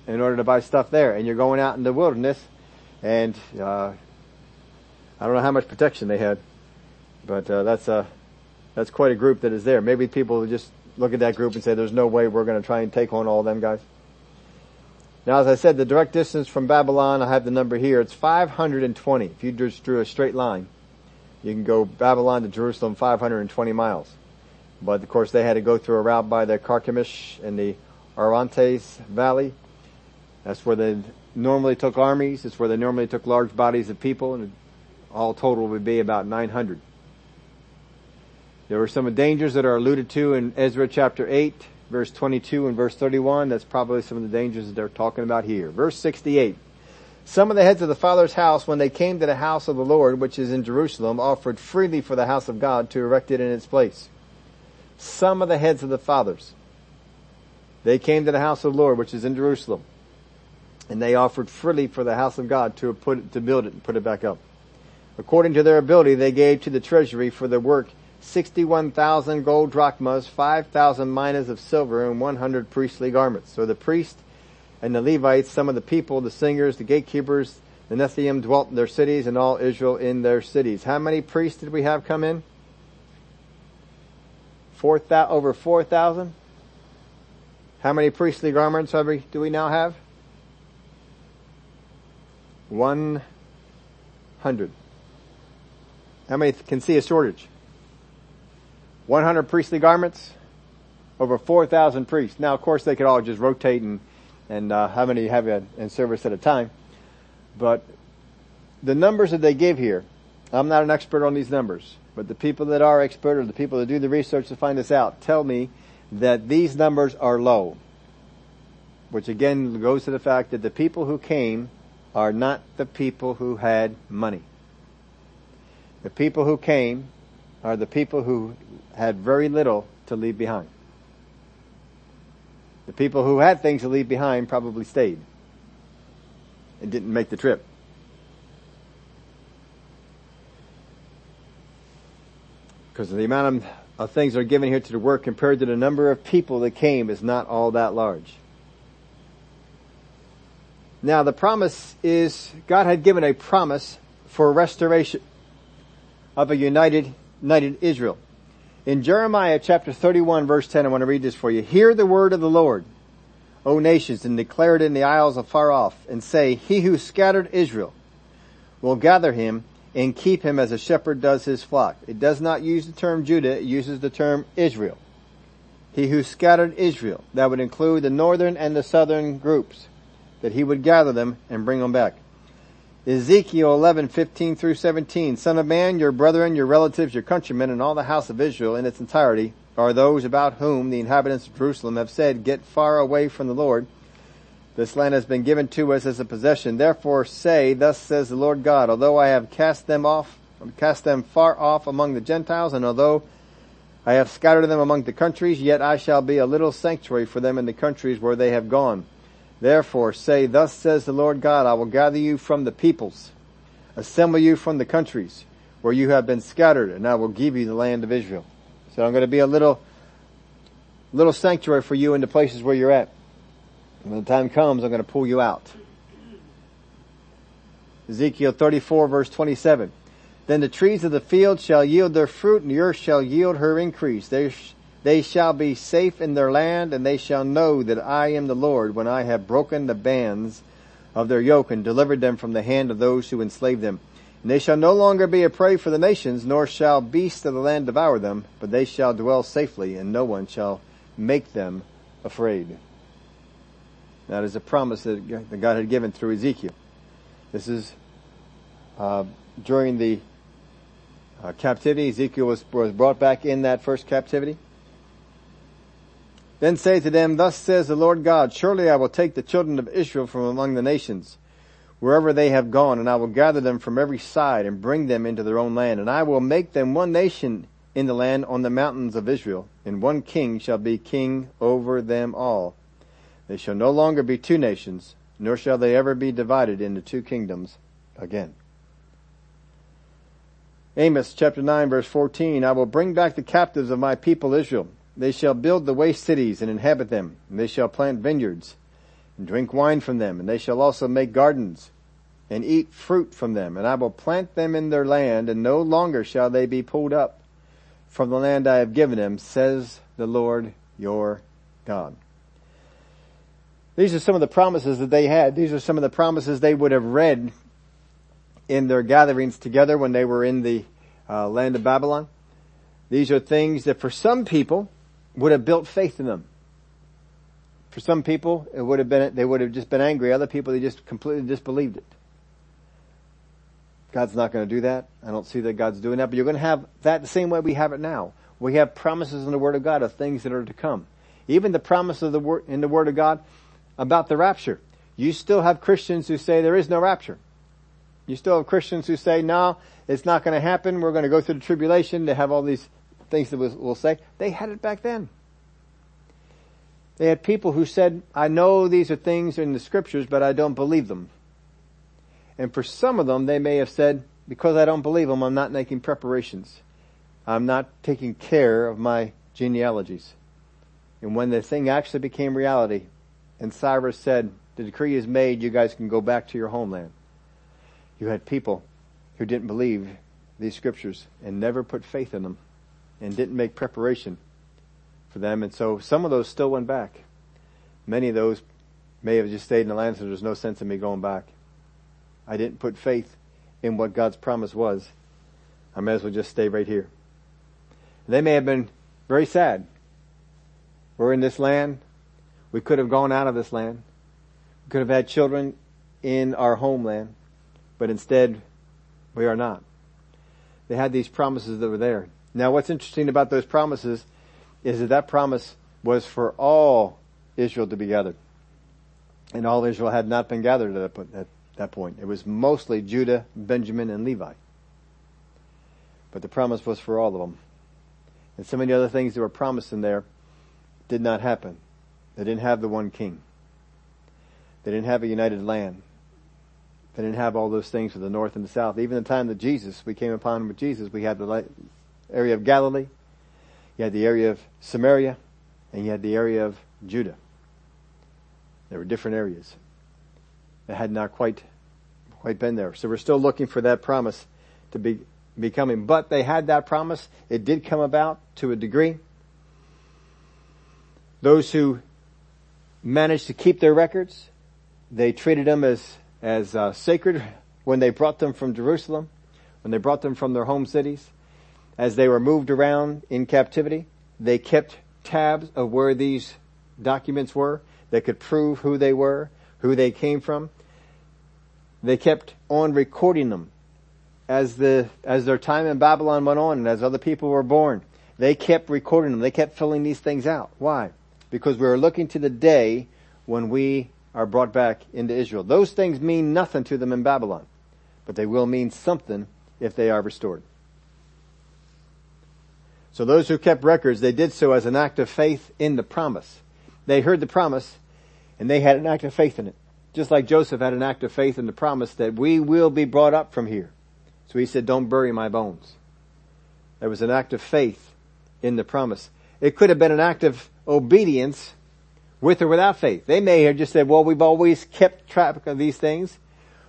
in order to buy stuff there, and you're going out in the wilderness, and uh, I don't know how much protection they had, but uh, that's a uh, that's quite a group that is there. Maybe people just look at that group and say, "There's no way we're going to try and take on all them guys." Now, as I said, the direct distance from Babylon, I have the number here, it's 520. If you just drew a straight line, you can go Babylon to Jerusalem 520 miles. But of course they had to go through a route by the Carchemish and the Orontes Valley. That's where they normally took armies. It's where they normally took large bodies of people and all total would be about 900. There were some dangers that are alluded to in Ezra chapter 8 verse 22 and verse 31. That's probably some of the dangers that they're talking about here. Verse 68. Some of the heads of the father's house, when they came to the house of the Lord, which is in Jerusalem, offered freely for the house of God to erect it in its place. Some of the heads of the fathers. They came to the house of the Lord, which is in Jerusalem, and they offered freely for the house of God to put to build it and put it back up. According to their ability, they gave to the treasury for the work 61,000 gold drachmas, 5,000 minas of silver, and 100 priestly garments. So the priest and the Levites, some of the people, the singers, the gatekeepers, the Nethinim dwelt in their cities and all Israel in their cities. How many priests did we have come in? Over 4,000? How many priestly garments we, do we now have? 100. How many can see a shortage? 100 priestly garments, over 4,000 priests. Now, of course, they could all just rotate and, and uh, how many have in service at a time. But the numbers that they give here, I'm not an expert on these numbers, but the people that are expert or the people that do the research to find this out tell me that these numbers are low. Which again goes to the fact that the people who came are not the people who had money. The people who came are the people who had very little to leave behind. The people who had things to leave behind probably stayed and didn't make the trip. Because the amount of, things that are given here to the work compared to the number of people that came is not all that large. Now the promise is, God had given a promise for restoration of a united, united Israel. In Jeremiah chapter 31 verse 10, I want to read this for you. Hear the word of the Lord, O nations, and declare it in the isles afar off, and say, He who scattered Israel will gather him and keep him as a shepherd does his flock. It does not use the term Judah, it uses the term Israel. He who scattered Israel, that would include the northern and the southern groups, that he would gather them and bring them back. Ezekiel 11, 15 through 17. Son of man, your brethren, your relatives, your countrymen, and all the house of Israel in its entirety are those about whom the inhabitants of Jerusalem have said, get far away from the Lord. This land has been given to us as a possession. Therefore say, thus says the Lord God, although I have cast them off, cast them far off among the Gentiles, and although I have scattered them among the countries, yet I shall be a little sanctuary for them in the countries where they have gone. Therefore say, thus says the Lord God, I will gather you from the peoples, assemble you from the countries where you have been scattered, and I will give you the land of Israel. So I'm going to be a little, little sanctuary for you in the places where you're at. When the time comes, I'm going to pull you out. Ezekiel 34 verse 27. Then the trees of the field shall yield their fruit and the earth shall yield her increase. They they shall be safe in their land, and they shall know that I am the Lord when I have broken the bands of their yoke and delivered them from the hand of those who enslave them. And they shall no longer be a prey for the nations, nor shall beasts of the land devour them, but they shall dwell safely, and no one shall make them afraid. That is a promise that God had given through Ezekiel. This is uh, during the uh, captivity. Ezekiel was, was brought back in that first captivity. Then say to them, Thus says the Lord God, Surely I will take the children of Israel from among the nations, wherever they have gone, and I will gather them from every side and bring them into their own land, and I will make them one nation in the land on the mountains of Israel, and one king shall be king over them all. They shall no longer be two nations, nor shall they ever be divided into two kingdoms again. Amos chapter 9 verse 14, I will bring back the captives of my people Israel they shall build the waste cities and inhabit them, and they shall plant vineyards and drink wine from them, and they shall also make gardens and eat fruit from them, and I will plant them in their land, and no longer shall they be pulled up from the land I have given them, says the Lord your God. These are some of the promises that they had. These are some of the promises they would have read in their gatherings together when they were in the uh, land of Babylon. These are things that for some people would have built faith in them. For some people, it would have been, they would have just been angry. Other people, they just completely disbelieved it. God's not going to do that. I don't see that God's doing that, but you're going to have that the same way we have it now. We have promises in the Word of God of things that are to come. Even the promise of the word, in the Word of God about the rapture. You still have Christians who say there is no rapture. You still have Christians who say, no, it's not going to happen. We're going to go through the tribulation to have all these things that we'll say, they had it back then. They had people who said, I know these are things in the scriptures, but I don't believe them. And for some of them, they may have said, because I don't believe them, I'm not making preparations. I'm not taking care of my genealogies. And when the thing actually became reality, and Cyrus said, the decree is made, you guys can go back to your homeland. You had people who didn't believe these scriptures and never put faith in them and didn't make preparation for them. And so some of those still went back. Many of those may have just stayed in the land, so there's no sense in me going back. I didn't put faith in what God's promise was. I may as well just stay right here. They may have been very sad. We're in this land. We could have gone out of this land. We could have had children in our homeland, but instead we are not. They had these promises that were there. Now what's interesting about those promises is that that promise was for all Israel to be gathered. And all Israel had not been gathered at that, at that point. It was mostly Judah, Benjamin, and Levi. But the promise was for all of them. And so many other things that were promised in there did not happen. They didn't have the one king. They didn't have a united land. They didn't have all those things for the north and the south. Even the time that Jesus, we came upon with Jesus, we had the area of Galilee, you had the area of Samaria, and you had the area of Judah. There were different areas that had not quite, quite been there. So we're still looking for that promise to be, be coming. But they had that promise. It did come about to a degree. Those who managed to keep their records, they treated them as as uh, sacred when they brought them from Jerusalem, when they brought them from their home cities, as they were moved around in captivity. They kept tabs of where these documents were. They could prove who they were, who they came from. They kept on recording them as the as their time in Babylon went on and as other people were born. They kept recording them. They kept filling these things out. Why? Because we were looking to the day when we are brought back into Israel. Those things mean nothing to them in Babylon, but they will mean something if they are restored. So those who kept records, they did so as an act of faith in the promise. They heard the promise and they had an act of faith in it. Just like Joseph had an act of faith in the promise that we will be brought up from here. So he said, don't bury my bones. There was an act of faith in the promise. It could have been an act of obedience with or without faith. They may have just said, well, we've always kept track of these things.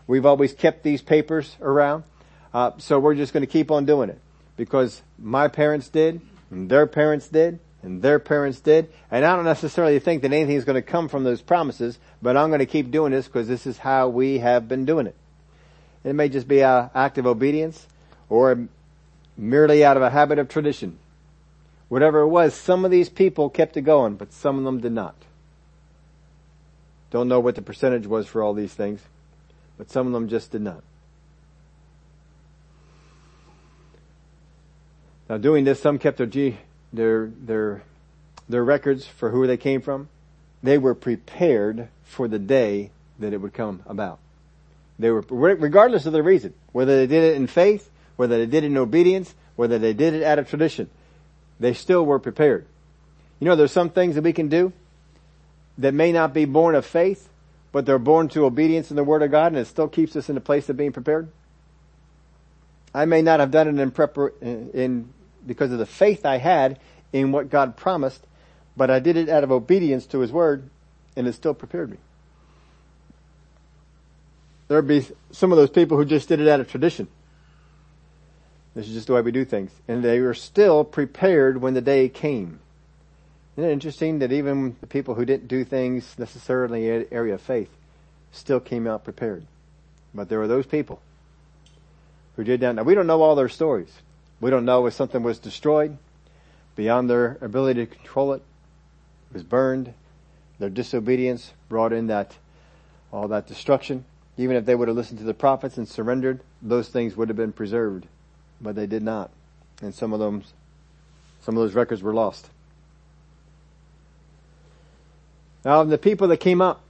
We've always kept these papers around. Uh, so we're just going to keep on doing it because my parents did and their parents did and their parents did. And I don't necessarily think that anything is going to come from those promises, but I'm going to keep doing this because this is how we have been doing it. It may just be an act of obedience or merely out of a habit of tradition. Whatever it was, some of these people kept it going, but some of them did not. Don't know what the percentage was for all these things, but some of them just did not. Now doing this, some kept their their, their, their records for who they came from. They were prepared for the day that it would come about. They were, regardless of the reason, whether they did it in faith, whether they did it in obedience, whether they did it out of tradition, they still were prepared. You know, there's some things that we can do that may not be born of faith, but they're born to obedience in the Word of God and it still keeps us in the place of being prepared? I may not have done it in prepar- in, because of the faith I had in what God promised, but I did it out of obedience to His Word and it still prepared me. There'd be some of those people who just did it out of tradition. This is just the way we do things. And they were still prepared when the day came. Isn't it interesting that even the people who didn't do things necessarily in the area of faith still came out prepared? But there were those people who did that. Now we don't know all their stories. We don't know if something was destroyed beyond their ability to control it. It was burned. Their disobedience brought in that, all that destruction. Even if they would have listened to the prophets and surrendered, those things would have been preserved. But they did not. And some of them, some of those records were lost. Now of the people that came up,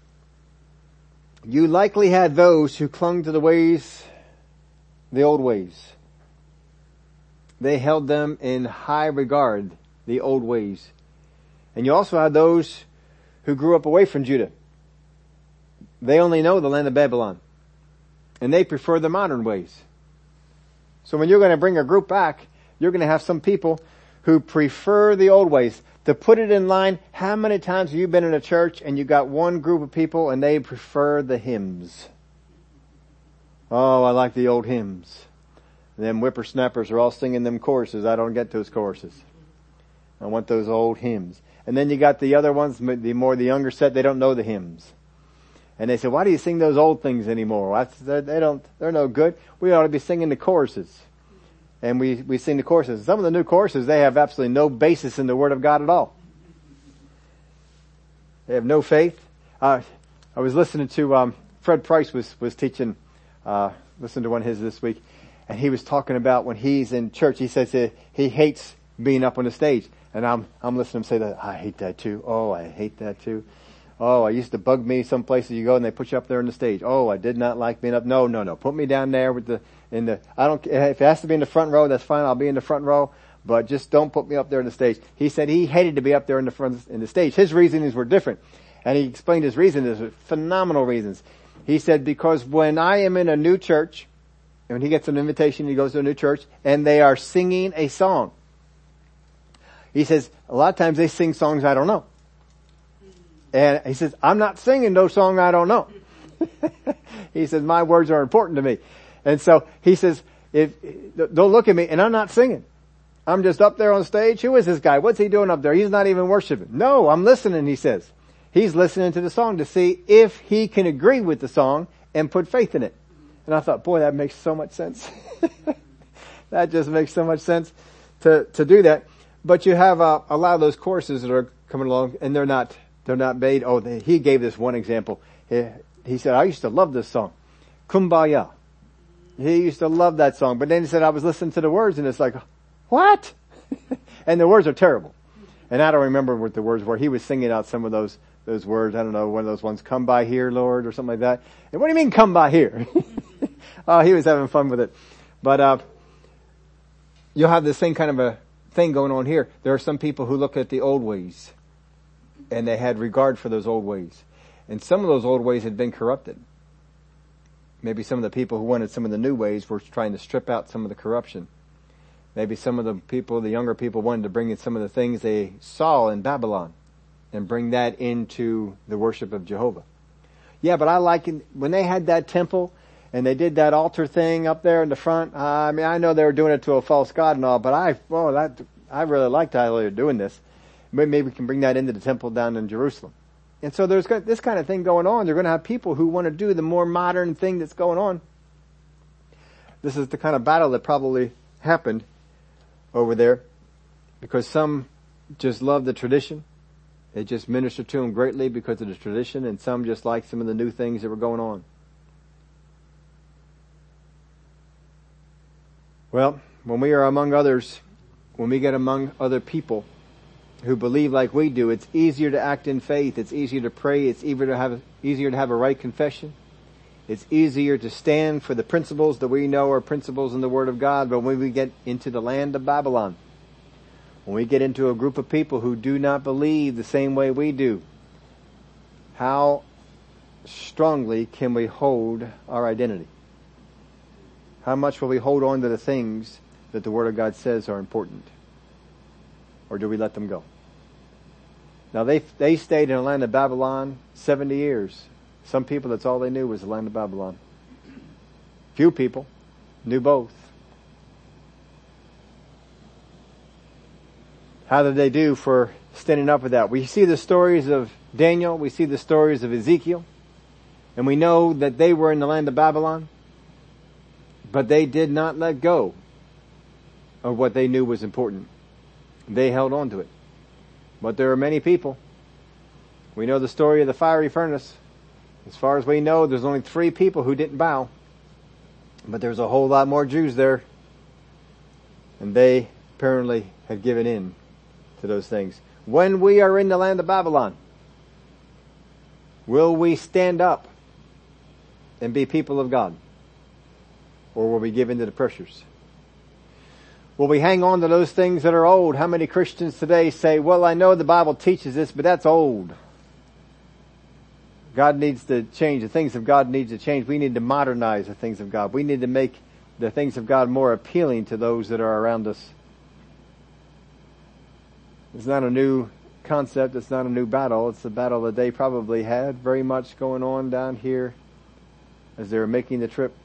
you likely had those who clung to the ways, the old ways. They held them in high regard, the old ways. And you also had those who grew up away from Judah. They only know the land of Babylon. And they prefer the modern ways. So when you're going to bring a group back, you're going to have some people who prefer the old ways. To put it in line, how many times have you been in a church and you got one group of people and they prefer the hymns? Oh, I like the old hymns. Them whippersnappers are all singing them choruses. I don't get those choruses. I want those old hymns. And then you got the other ones, the more the younger set, they don't know the hymns. And they say, why do you sing those old things anymore? they don't, they're no good. We ought to be singing the choruses. And we, we sing the choruses. Some of the new choruses, they have absolutely no basis in the Word of God at all. They have no faith. Uh, I was listening to, um, Fred Price was, was teaching, uh, listened to one of his this week, and he was talking about when he's in church, he says he hates being up on the stage. And I'm, I'm listening to him say that, I hate that too. Oh, I hate that too. Oh, I used to bug me some places you go and they put you up there on the stage. Oh, I did not like being up. No, no, no. Put me down there with the, in the, I don't, if it has to be in the front row, that's fine. I'll be in the front row, but just don't put me up there on the stage. He said he hated to be up there in the front, in the stage. His reasonings were different. And he explained his reasons, phenomenal reasons. He said, because when I am in a new church, and when he gets an invitation, he goes to a new church, and they are singing a song. He says, a lot of times they sing songs I don't know. And he says, I'm not singing no song I don't know. he says, my words are important to me. And so he says, if, don't look at me and I'm not singing. I'm just up there on stage. Who is this guy? What's he doing up there? He's not even worshiping. No, I'm listening, he says. He's listening to the song to see if he can agree with the song and put faith in it. And I thought, boy, that makes so much sense. that just makes so much sense to, to do that. But you have uh, a lot of those courses that are coming along and they're not they're not made. Oh, they, he gave this one example. He, he said, I used to love this song. Kumbaya. He used to love that song. But then he said, I was listening to the words and it's like, what? and the words are terrible. And I don't remember what the words were. He was singing out some of those, those words. I don't know, one of those ones, come by here, Lord, or something like that. And what do you mean come by here? oh, he was having fun with it. But, uh, you'll have the same kind of a thing going on here. There are some people who look at the old ways and they had regard for those old ways. And some of those old ways had been corrupted. Maybe some of the people who wanted some of the new ways were trying to strip out some of the corruption. Maybe some of the people, the younger people wanted to bring in some of the things they saw in Babylon and bring that into the worship of Jehovah. Yeah, but I like when they had that temple and they did that altar thing up there in the front. Uh, I mean, I know they were doing it to a false god and all, but I, well, that, I really liked how they were doing this. Maybe we can bring that into the temple down in Jerusalem. And so there's this kind of thing going on. They're going to have people who want to do the more modern thing that's going on. This is the kind of battle that probably happened over there because some just love the tradition. It just ministered to them greatly because of the tradition and some just like some of the new things that were going on. Well, when we are among others, when we get among other people, who believe like we do, it's easier to act in faith. It's easier to pray. It's easier to have, easier to have a right confession. It's easier to stand for the principles that we know are principles in the Word of God. But when we get into the land of Babylon, when we get into a group of people who do not believe the same way we do, how strongly can we hold our identity? How much will we hold on to the things that the Word of God says are important? or do we let them go? Now they, they stayed in the land of Babylon 70 years. Some people, that's all they knew was the land of Babylon. Few people knew both. How did they do for standing up with that? We see the stories of Daniel, we see the stories of Ezekiel, and we know that they were in the land of Babylon, but they did not let go of what they knew was important. They held on to it. But there are many people. We know the story of the fiery furnace. As far as we know, there's only three people who didn't bow. But there's a whole lot more Jews there. And they apparently had given in to those things. When we are in the land of Babylon, will we stand up and be people of God? Or will we give in to the pressures? Will we hang on to those things that are old? How many Christians today say, well, I know the Bible teaches this, but that's old. God needs to change. The things of God needs to change. We need to modernize the things of God. We need to make the things of God more appealing to those that are around us. It's not a new concept. It's not a new battle. It's a battle that they probably had very much going on down here as they were making the trip,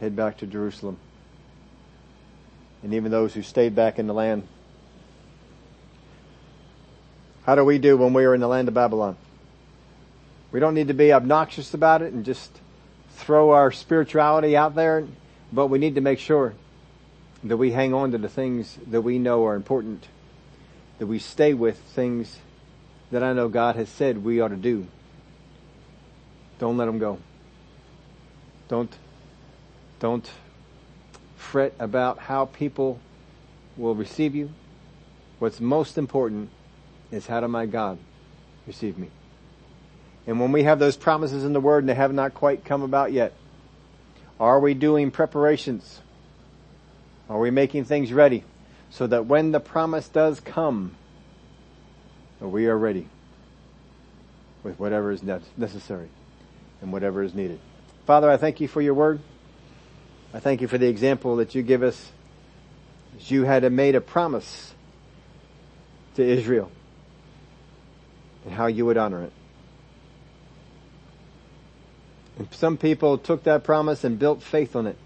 head back to Jerusalem. And even those who stayed back in the land. How do we do when we are in the land of Babylon? We don't need to be obnoxious about it and just throw our spirituality out there, but we need to make sure that we hang on to the things that we know are important, that we stay with things that I know God has said we ought to do. Don't let them go. Don't, don't fret about how people will receive you. What's most important is how do my God receive me? And when we have those promises in the Word and they have not quite come about yet, are we doing preparations? Are we making things ready so that when the promise does come, we are ready with whatever is necessary and whatever is needed? Father, I thank you for your Word. I thank you for the example that you give us you had made a promise to Israel and how you would honor it. And some people took that promise and built faith on it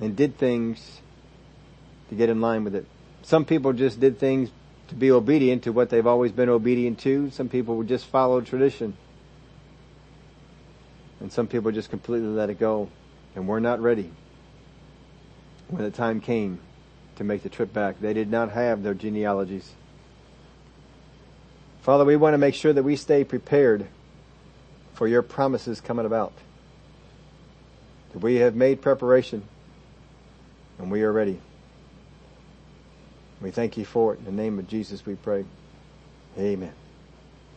and did things to get in line with it. Some people just did things to be obedient to what they've always been obedient to. Some people would just follow tradition. And some people just completely let it go. And we're not ready. When the time came to make the trip back, they did not have their genealogies. Father, we want to make sure that we stay prepared for your promises coming about that we have made preparation and we are ready. We thank you for it. In the name of Jesus we pray. Amen.